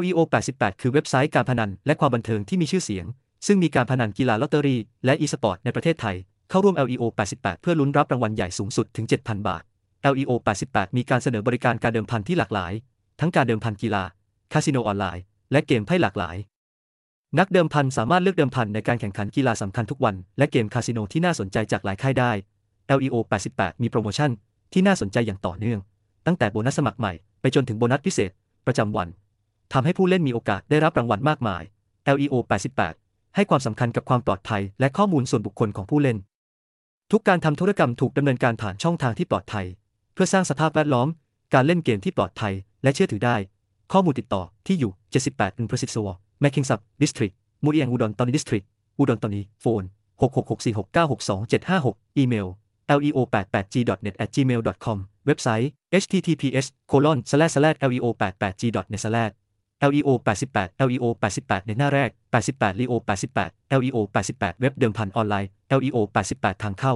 LEO 88 คือเว็บไซต์การพนันและความบันเทิงที่มีชื่อเสียง ซึ่งมีการพนันกีฬาลอตเตอรี่และ e-sport ในประเทศไทย เข้าร่วม LEO 88 เพื่อลุ้นรับรางวัลใหญ่สูงสุดถึง 7,000 บาท LEO 88 มีการเสนอบริการการเดิมพันที่หลากหลาย ทั้งการเดิมพันกีฬา คาสิโนออนไลน์ และเกมไพ่หลากหลาย นักเดิมพันสามารถเลือกเดิมพันในการแข่งขันกีฬาสำคัญทุกวัน และเกมคาสิโนที่น่าสนใจจากหลายค่ายได้ LEO 88 มีโปรโมชั่นที่น่าสนใจอย่างต่อเนื่อง ตั้งแต่โบนัสสมัครใหม่ไปจนถึงโบนัสพิเศษ ประจำวัน ทำให้ผู้เล่นมีโอกาสได้รับรางวัลมากมาย LEO 88 ให้ความสำคัญกับความปลอดภัย และข้อมูลส่วนบุคคลของผู้เล่น ทุกการทำธุรกรรมถูกดำเนินการผ่านช่องทางที่ปลอดภัย เพื่อสร้างสภาพแวดล้อม การเล่นเกมที่ปลอดภัย และเชื่อถือได้ ข้อมูลติดต่อที่อยู่ 78อินพรสิตซัวแมคคิงสับดิสทริกมูเอียงอุดรตอนดิสทริกอุดรตอนนี้โฟน66646962756 อีเมล leo88g.net@gmail.com เว็บไซต์ https://leo88g.net/ leo 88 leo 88 ในหน้าแรก 88 leo 88 leo 88 เว็บเดิมพันออนไลน์ leo 88 ทางเข้า